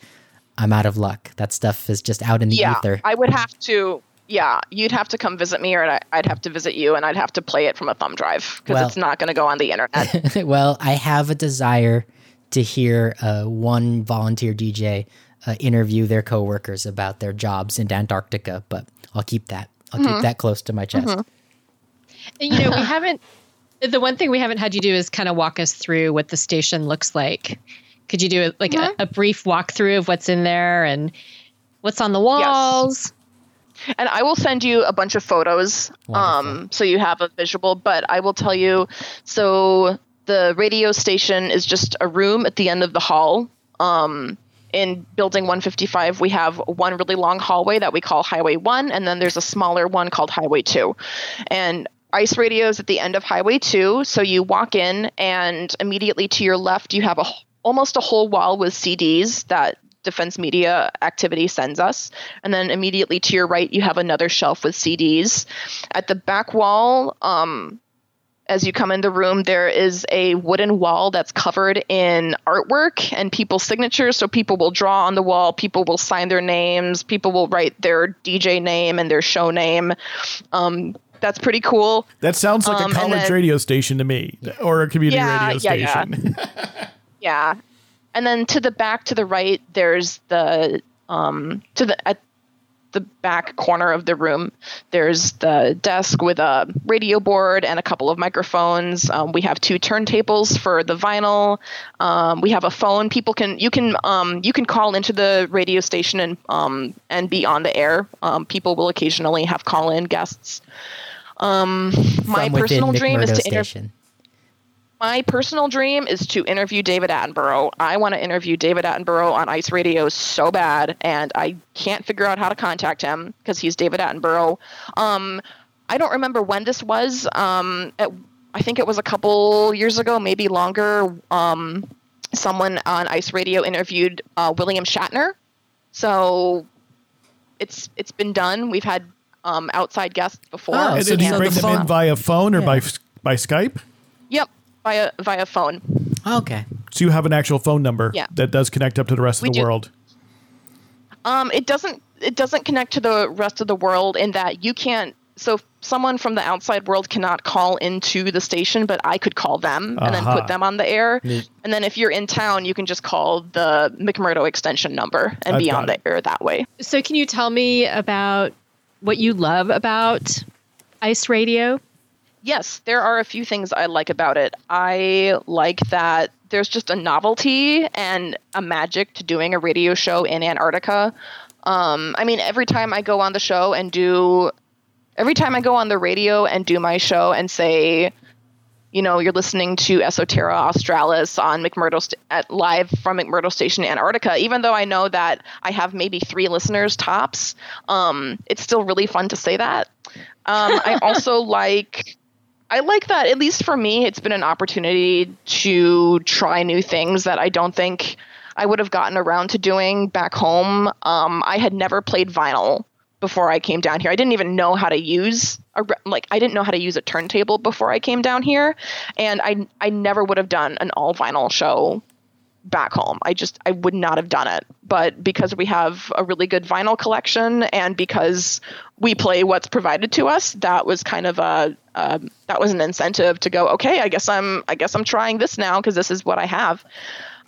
I'm out of luck. That stuff is just out in the yeah, ether. I would have to. Yeah, you'd have to come visit me, or I- I'd have to visit you, and I'd have to play it from a thumb drive because Well- it's not going to go on the internet. well, I have a desire to hear uh, one volunteer DJ uh, interview their coworkers about their jobs in Antarctica, but I'll keep that. I'll Mm-hmm. keep that close to my chest. And, you know, we haven't. The one thing we haven't had you do is kind of walk us through what the station looks like. Could you do a, like a, a brief walkthrough of what's in there and what's on the walls? And I will send you a bunch of photos, um, so you have a visual. But I will tell you, so the radio station is just a room at the end of the hall. Um, in building 155, we have one really long hallway that we call Highway 1, and then there's a smaller one called Highway 2. And ICE radio is at the end of Highway 2, so you walk in, and immediately to your left, you have a almost a whole wall with CDs that Defense Media Activity sends us. And then immediately to your right, you have another shelf with CDs. At the back wall, um, as you come in the room, there is a wooden wall that's covered in artwork and people's signatures. So people will draw on the wall, people will sign their names, people will write their DJ name and their show name. Um, that's pretty cool. That sounds like Um, a college then- radio station to me, or a community Yeah, radio yeah, yeah. station. Yeah. And then to the back to the right, there's the um to the at the back corner of the room, there's the desk with a radio board and a couple of microphones. Um, we have two turntables for the vinyl. Um, we have a phone. People can you can um, you can call into the radio station and um, and be on the air. Um, people will occasionally have call in guests. Um, my personal dream is McMurdo to interview. Station. My personal dream is to interview David Attenborough. I want to interview David Attenborough on Ice Radio so bad, and I can't figure out how to contact him because he's David Attenborough. Um, I don't remember when this was. Um, at, I think it was a couple years ago, maybe longer. Um, someone on Ice Radio interviewed uh, William Shatner. So it's it's been done. We've had um, outside guests before. Oh, and so did you bring the them in via phone or by by Skype? Yep, via via phone. Okay. So you have an actual phone number Yeah. that does connect up to the rest We of the do. world. Um, it doesn't it doesn't connect to the rest of the world in that you can't. So someone from the outside world cannot call into the station, but I could call them and then put them on the air. Neat. And then if you're in town, you can just call the McMurdo extension number and I've be got on the it. air that way. So, can you tell me about what you love about Ice Radio? Yes, there are a few things I like about it. I like that there's just a novelty and a magic to doing a radio show in Antarctica. Um, I mean, every time I go on the show and do, every time I go on the radio and do my show and say, you know, you're listening to Esoterra Australis on McMurdo st- at live from McMurdo Station, Antarctica. Even though I know that I have maybe three listeners tops, um, it's still really fun to say that. Um, I also like. I like that. At least for me, it's been an opportunity to try new things that I don't think I would have gotten around to doing back home. Um, I had never played vinyl before I came down here. I didn't even know how to use a like I didn't know how to use a turntable before I came down here, and I I never would have done an all vinyl show back home. I just I would not have done it. But because we have a really good vinyl collection and because we play what's provided to us, that was kind of a um, that was an incentive to go. Okay, I guess I'm I guess I'm trying this now because this is what I have.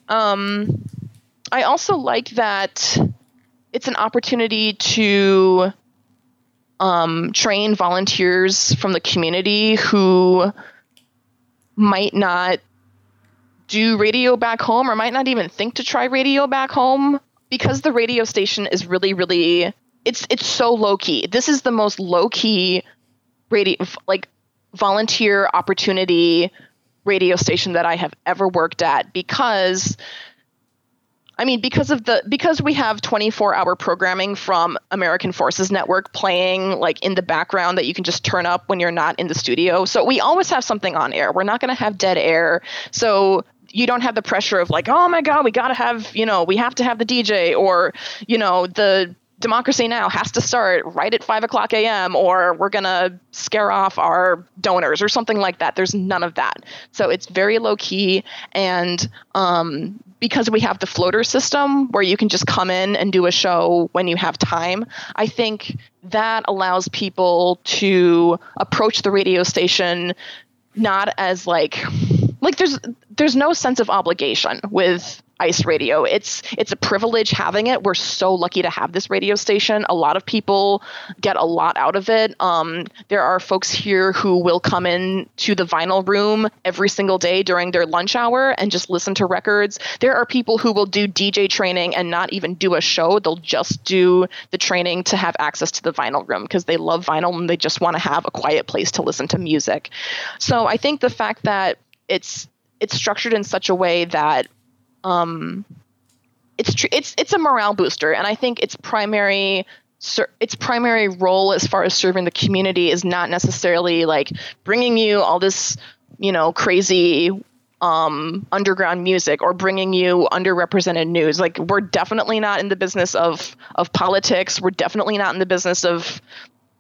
Um, I also like that it's an opportunity to um, train volunteers from the community who might not do radio back home or might not even think to try radio back home because the radio station is really really it's it's so low key. This is the most low key radio like volunteer opportunity radio station that I have ever worked at because I mean because of the because we have 24-hour programming from American Forces Network playing like in the background that you can just turn up when you're not in the studio. So we always have something on air. We're not going to have dead air. So you don't have the pressure of like, oh my god, we got to have, you know, we have to have the DJ or, you know, the Democracy Now! has to start right at 5 o'clock a.m., or we're going to scare off our donors, or something like that. There's none of that. So it's very low key. And um, because we have the floater system where you can just come in and do a show when you have time, I think that allows people to approach the radio station not as like like there's there's no sense of obligation with ice radio. It's it's a privilege having it. We're so lucky to have this radio station. A lot of people get a lot out of it. Um, there are folks here who will come in to the vinyl room every single day during their lunch hour and just listen to records. There are people who will do dj training and not even do a show. They'll just do the training to have access to the vinyl room because they love vinyl and they just want to have a quiet place to listen to music. So i think the fact that it's it's structured in such a way that um, it's tr- it's it's a morale booster, and I think its primary its primary role as far as serving the community is not necessarily like bringing you all this you know crazy um, underground music or bringing you underrepresented news. Like we're definitely not in the business of of politics. We're definitely not in the business of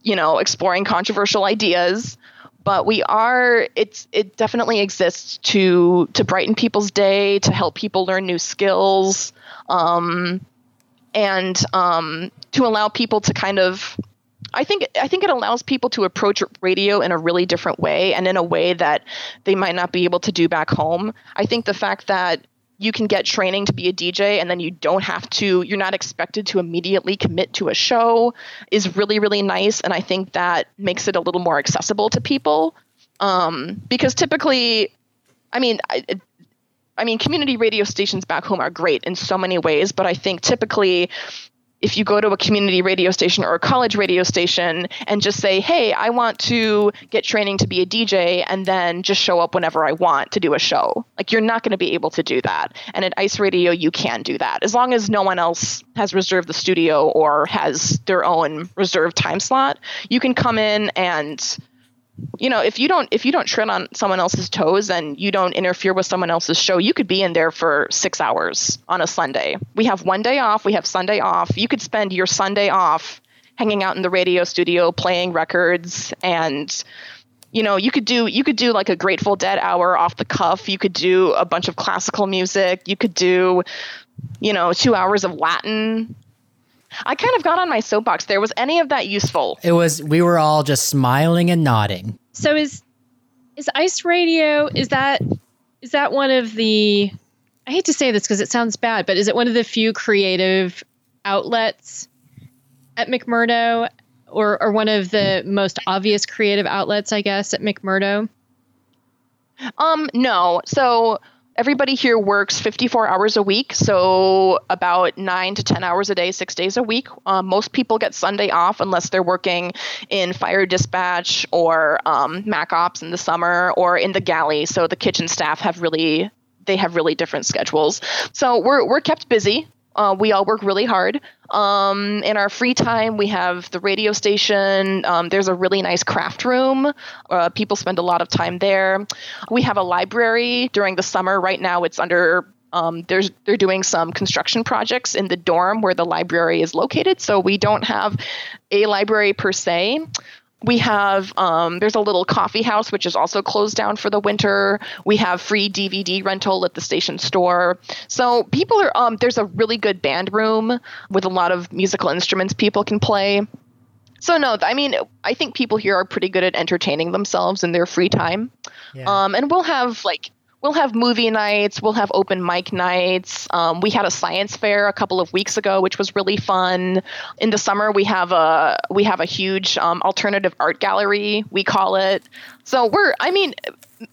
you know exploring controversial ideas but we are it's it definitely exists to to brighten people's day to help people learn new skills um, and um, to allow people to kind of I think I think it allows people to approach radio in a really different way and in a way that they might not be able to do back home. I think the fact that you can get training to be a DJ and then you don't have to, you're not expected to immediately commit to a show is really, really nice. And I think that makes it a little more accessible to people. Um, because typically, I mean, I, I mean, community radio stations back home are great in so many ways, but I think typically if you go to a community radio station or a college radio station and just say, hey, I want to get training to be a DJ and then just show up whenever I want to do a show, like you're not going to be able to do that. And at Ice Radio, you can do that as long as no one else has reserved the studio or has their own reserved time slot. You can come in and you know if you don't if you don't tread on someone else's toes and you don't interfere with someone else's show you could be in there for six hours on a sunday. We have one day off we have sunday off. You could spend your sunday off hanging out in the radio studio playing records and you know you could do you could do like a grateful dead hour off the cuff. You could do a bunch of classical music. You could do you know two hours of latin I kind of got on my soapbox there. Was any of that useful? It was. We were all just smiling and nodding. So is is Ice Radio? Is that is that one of the? I hate to say this because it sounds bad, but is it one of the few creative outlets at McMurdo, or or one of the most obvious creative outlets, I guess, at McMurdo? Um, no. So everybody here works 54 hours a week, so about nine to 10 hours a day, six days a week. Um, most people get Sunday off unless they're working in fire dispatch or um, Mac Ops in the summer or in the galley. So the kitchen staff have really they have really different schedules. So we're we're kept busy. Uh, we all work really hard. Um, in our free time, we have the radio station. Um, there's a really nice craft room. Uh, people spend a lot of time there. We have a library during the summer. Right now, it's under um, there's they're doing some construction projects in the dorm where the library is located, so we don't have a library per se we have um, there's a little coffee house which is also closed down for the winter. We have free dvd rental at the station store. So people are um, there's a really good band room with a lot of musical instruments people can play. So no i mean i think people here are pretty good at entertaining themselves in their free time. Yeah. um, and we'll have like we'll have movie nights, we'll have open mic nights. Um, we had a science fair a couple of weeks ago, which was really fun. In the summer, we have a we have a huge um, alternative art gallery. We call it. So we're, I mean,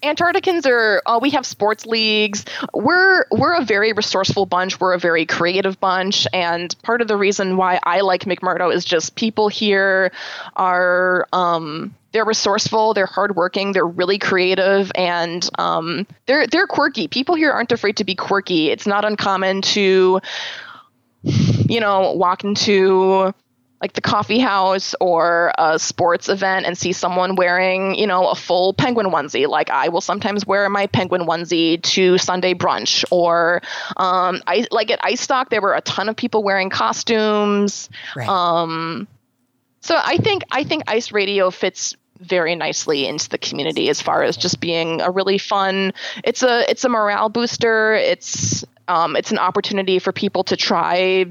Antarcticans are. Uh, we have sports leagues. We're we're a very resourceful bunch. We're a very creative bunch, and part of the reason why I like McMurdo is just people here are. Um, they're resourceful, they're hardworking, they're really creative, and um, they're they're quirky. People here aren't afraid to be quirky. It's not uncommon to, you know, walk into like the coffee house or a sports event and see someone wearing, you know, a full penguin onesie. Like I will sometimes wear my penguin onesie to Sunday brunch, or um, I like at Ice Stock there were a ton of people wearing costumes. Right. Um, so I think I think Ice Radio fits very nicely into the community as far as just being a really fun. It's a it's a morale booster. It's um, it's an opportunity for people to try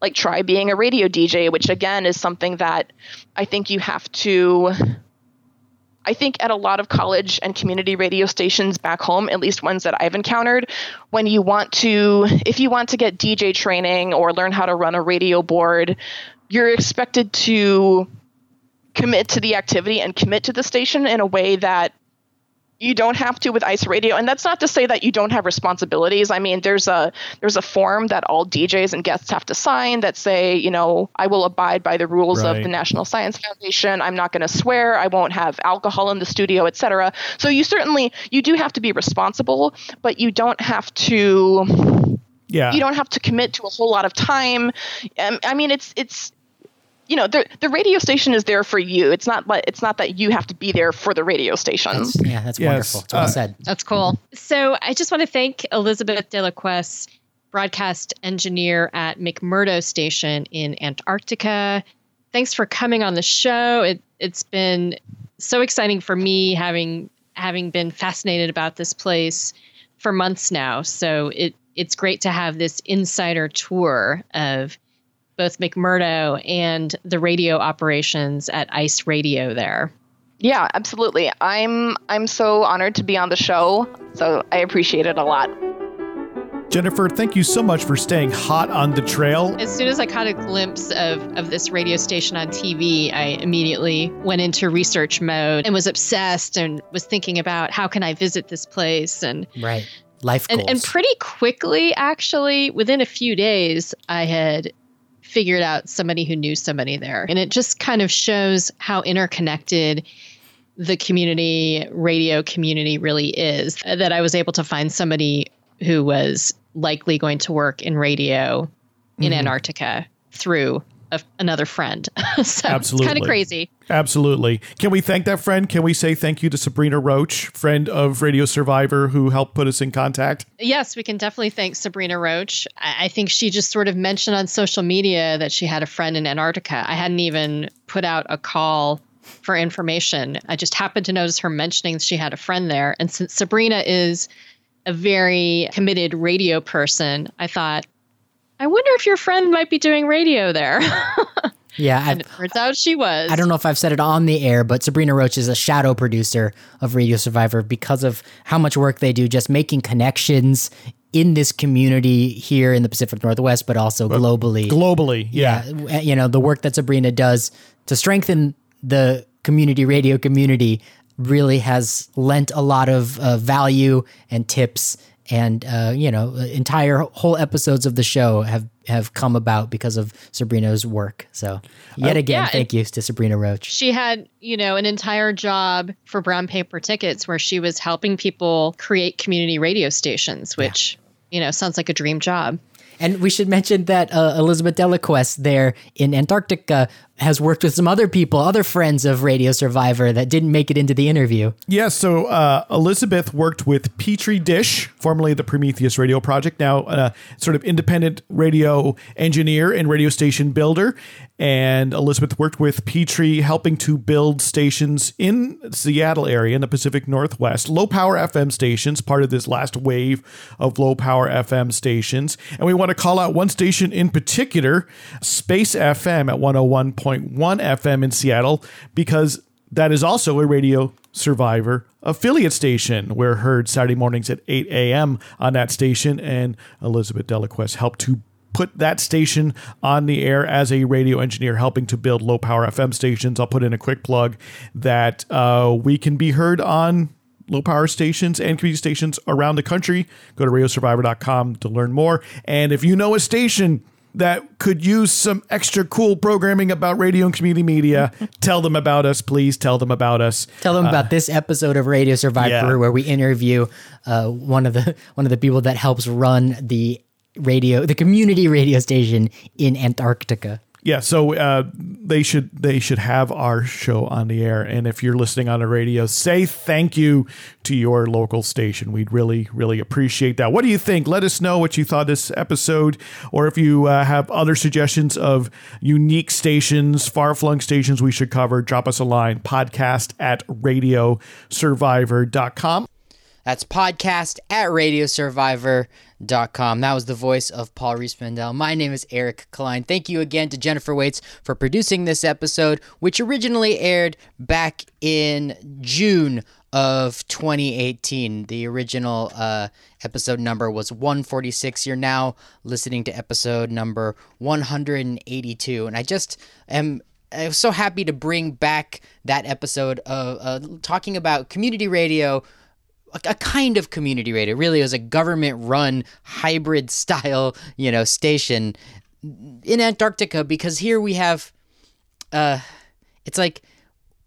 like try being a radio DJ, which again is something that I think you have to. I think at a lot of college and community radio stations back home, at least ones that I've encountered, when you want to, if you want to get DJ training or learn how to run a radio board, you're expected to commit to the activity and commit to the station in a way that you don't have to with ice radio and that's not to say that you don't have responsibilities i mean there's a there's a form that all djs and guests have to sign that say you know i will abide by the rules Right. of the national science foundation i'm not going to swear i won't have alcohol in the studio etc so you certainly you do have to be responsible but you don't have to Yeah. you don't have to commit to a whole lot of time. Um, I mean, it's it's you know the the radio station is there for you. It's not like it's not that you have to be there for the radio station. That's, yeah, that's Yes, wonderful. It's well uh, said. That's cool. So I just want to thank Elizabeth Delaquest, broadcast engineer at McMurdo Station in Antarctica. Thanks for coming on the show. It, it's been so exciting for me having having been fascinated about this place for months now. So it it's great to have this insider tour of both McMurdo and the radio operations at Ice Radio there. Yeah, absolutely. I'm I'm so honored to be on the show. So I appreciate it a lot. Jennifer, thank you so much for staying hot on the trail. As soon as I caught a glimpse of, of this radio station on TV, I immediately went into research mode and was obsessed and was thinking about how can I visit this place and Right. Life and, and pretty quickly actually within a few days I had figured out somebody who knew somebody there. And it just kind of shows how interconnected the community radio community really is that I was able to find somebody who was likely going to work in radio in Mm-hmm. Antarctica through a, another friend. so it's kind of crazy. Absolutely. Can we thank that friend? Can we say thank you to Sabrina Roach, friend of Radio Survivor, who helped put us in contact? Yes, we can definitely thank Sabrina Roach. I, I think she just sort of mentioned on social media that she had a friend in Antarctica. I hadn't even put out a call for information. I just happened to notice her mentioning she had a friend there. And since Sabrina is a very committed radio person, I thought, I wonder if your friend might be doing radio there. yeah, I've, and it turns out she was. I don't know if I've said it on the air, but Sabrina Roach is a shadow producer of Radio Survivor because of how much work they do just making connections in this community here in the Pacific Northwest, but also globally. Globally, yeah. yeah, you know, the work that Sabrina does to strengthen the community radio community really has lent a lot of uh, value and tips and uh, you know entire whole episodes of the show have have come about because of Sabrina's work. So yet again, yeah, thank you to Sabrina Roach. she had you know an entire job for brown paper tickets where she was helping people create community radio stations which you know sounds like a dream job And we should mention that uh, Elizabeth Delaquest there in Antarctica has worked with some other people, other friends of Radio Survivor that didn't make it into the interview. Yeah, so uh, Elizabeth worked with Pete Tridish, formerly the Prometheus Radio Project, now a sort of independent radio engineer and radio station builder. And Elizabeth worked with Petri, helping to build stations in Seattle area in the Pacific Northwest, low power FM stations, part of this last wave of low power FM stations. And we want to call out one station in particular, Space FM at 101.1 FM in Seattle, because that is also a Radio Survivor affiliate station. We're heard Saturday mornings at 8 a.m. on that station, and Elizabeth Delaquest helped to put that station on the air as a radio engineer, helping to build low power FM stations. I'll put in a quick plug that uh, we can be heard on low power stations and community stations around the country. Go to radiosurvivor.com to learn more. And if you know a station, that could use some extra cool programming about radio and community media, tell them about us, please. Tell them about us. Tell them about this episode of Radio Survivor yeah. where we interview uh, one of the one of the people that helps run the radio, the community radio station in Antarctica. Yeah, so uh, they should they should have our show on the air, and if you're listening on the radio, say thank you to your local station. We'd really really appreciate that. What do you think? Let us know what you thought this episode, or if you uh, have other suggestions of unique stations, far flung stations we should cover. Drop us a line podcast at radiosurvivor.com. That's podcast at radiosurvivor.com. That was the voice of Paul Reese. My name is Eric Klein. Thank you again to Jennifer Waits for producing this episode, which originally aired back in June of 2018. The original uh, episode number was 146. You're now listening to episode number 182. And I just am I was so happy to bring back that episode of uh, talking about community radio a kind of community radio. Really, was a government-run hybrid style, you know, station in Antarctica because here we have, uh, it's like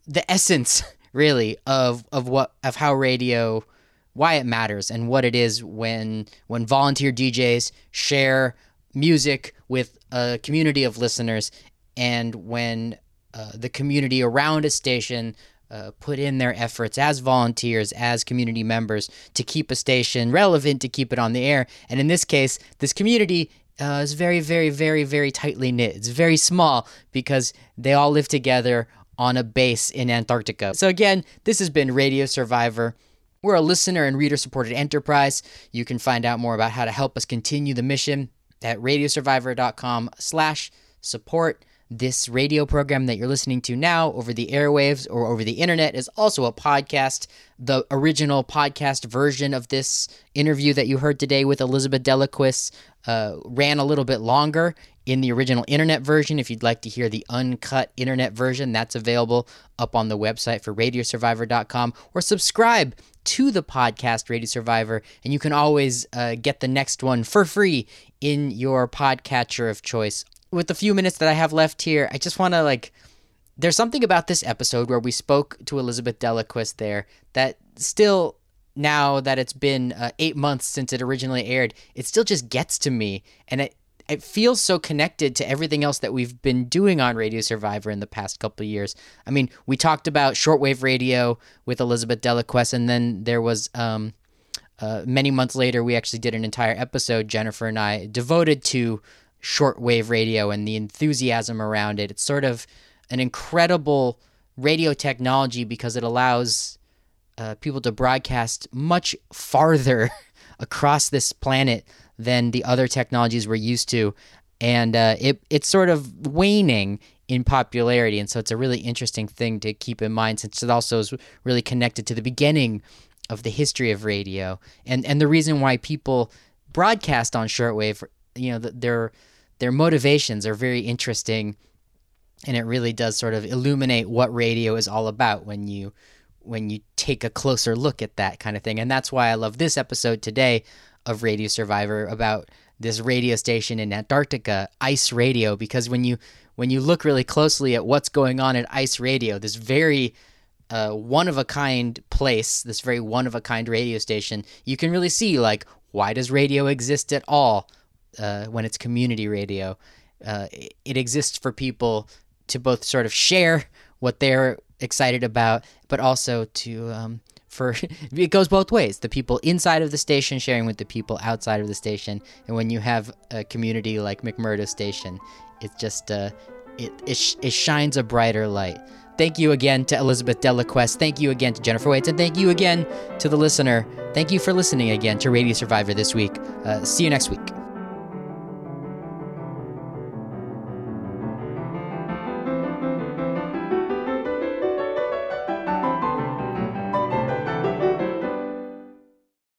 the essence, really, of of what of how radio, why it matters and what it is when when volunteer DJs share music with a community of listeners, and when uh, the community around a station uh, put in their efforts as volunteers, as community members to keep a station relevant, to keep it on the air. And in this case, this community uh, is very, very, very, very tightly knit. It's very small because they all live together on a base in Antarctica. So, again, this has been Radio Survivor. We're a listener and reader supported enterprise. You can find out more about how to help us continue the mission at radiosurvivor.com slash support. This radio program that you're listening to now over the airwaves or over the internet is also a podcast. The original podcast version of this interview that you heard today with Elizabeth Delaquest uh, ran a little bit longer in the original internet version. If you'd like to hear the uncut internet version, that's available up on the website for radiosurvivor.com or subscribe to the podcast Radio Survivor, and you can always uh, get the next one for free in your podcatcher of choice with the few minutes that I have left here, I just want to like. There's something about this episode where we spoke to Elizabeth Delaquist there that still, now that it's been uh, eight months since it originally aired, it still just gets to me, and it it feels so connected to everything else that we've been doing on Radio Survivor in the past couple of years. I mean, we talked about shortwave radio with Elizabeth Delaquest, and then there was um, uh, many months later, we actually did an entire episode, Jennifer and I, devoted to shortwave radio and the enthusiasm around it. It's sort of an incredible radio technology because it allows uh, people to broadcast much farther across this planet than the other technologies we're used to. And uh, it, it's sort of waning in popularity. And so it's a really interesting thing to keep in mind since it also is really connected to the beginning of the history of radio and, and the reason why people broadcast on shortwave. You know, they're their motivations are very interesting and it really does sort of illuminate what radio is all about when you when you take a closer look at that kind of thing. And that's why I love this episode today of Radio Survivor about this radio station in Antarctica Ice Radio because when you when you look really closely at what's going on at Ice Radio this very uh, one of a kind place this very one of a kind radio station you can really see like why does radio exist at all uh, when it's community radio. Uh, it exists for people to both sort of share what they're excited about, but also to um, for it goes both ways. The people inside of the station sharing with the people outside of the station, and when you have a community like McMurdo Station, it just uh, it, it, sh- it shines a brighter light. Thank you again to Elizabeth Delaquest. Thank you again to Jennifer Waits. And thank you again to the listener. Thank you for listening again to Radio Survivor this week. Uh, see you next week.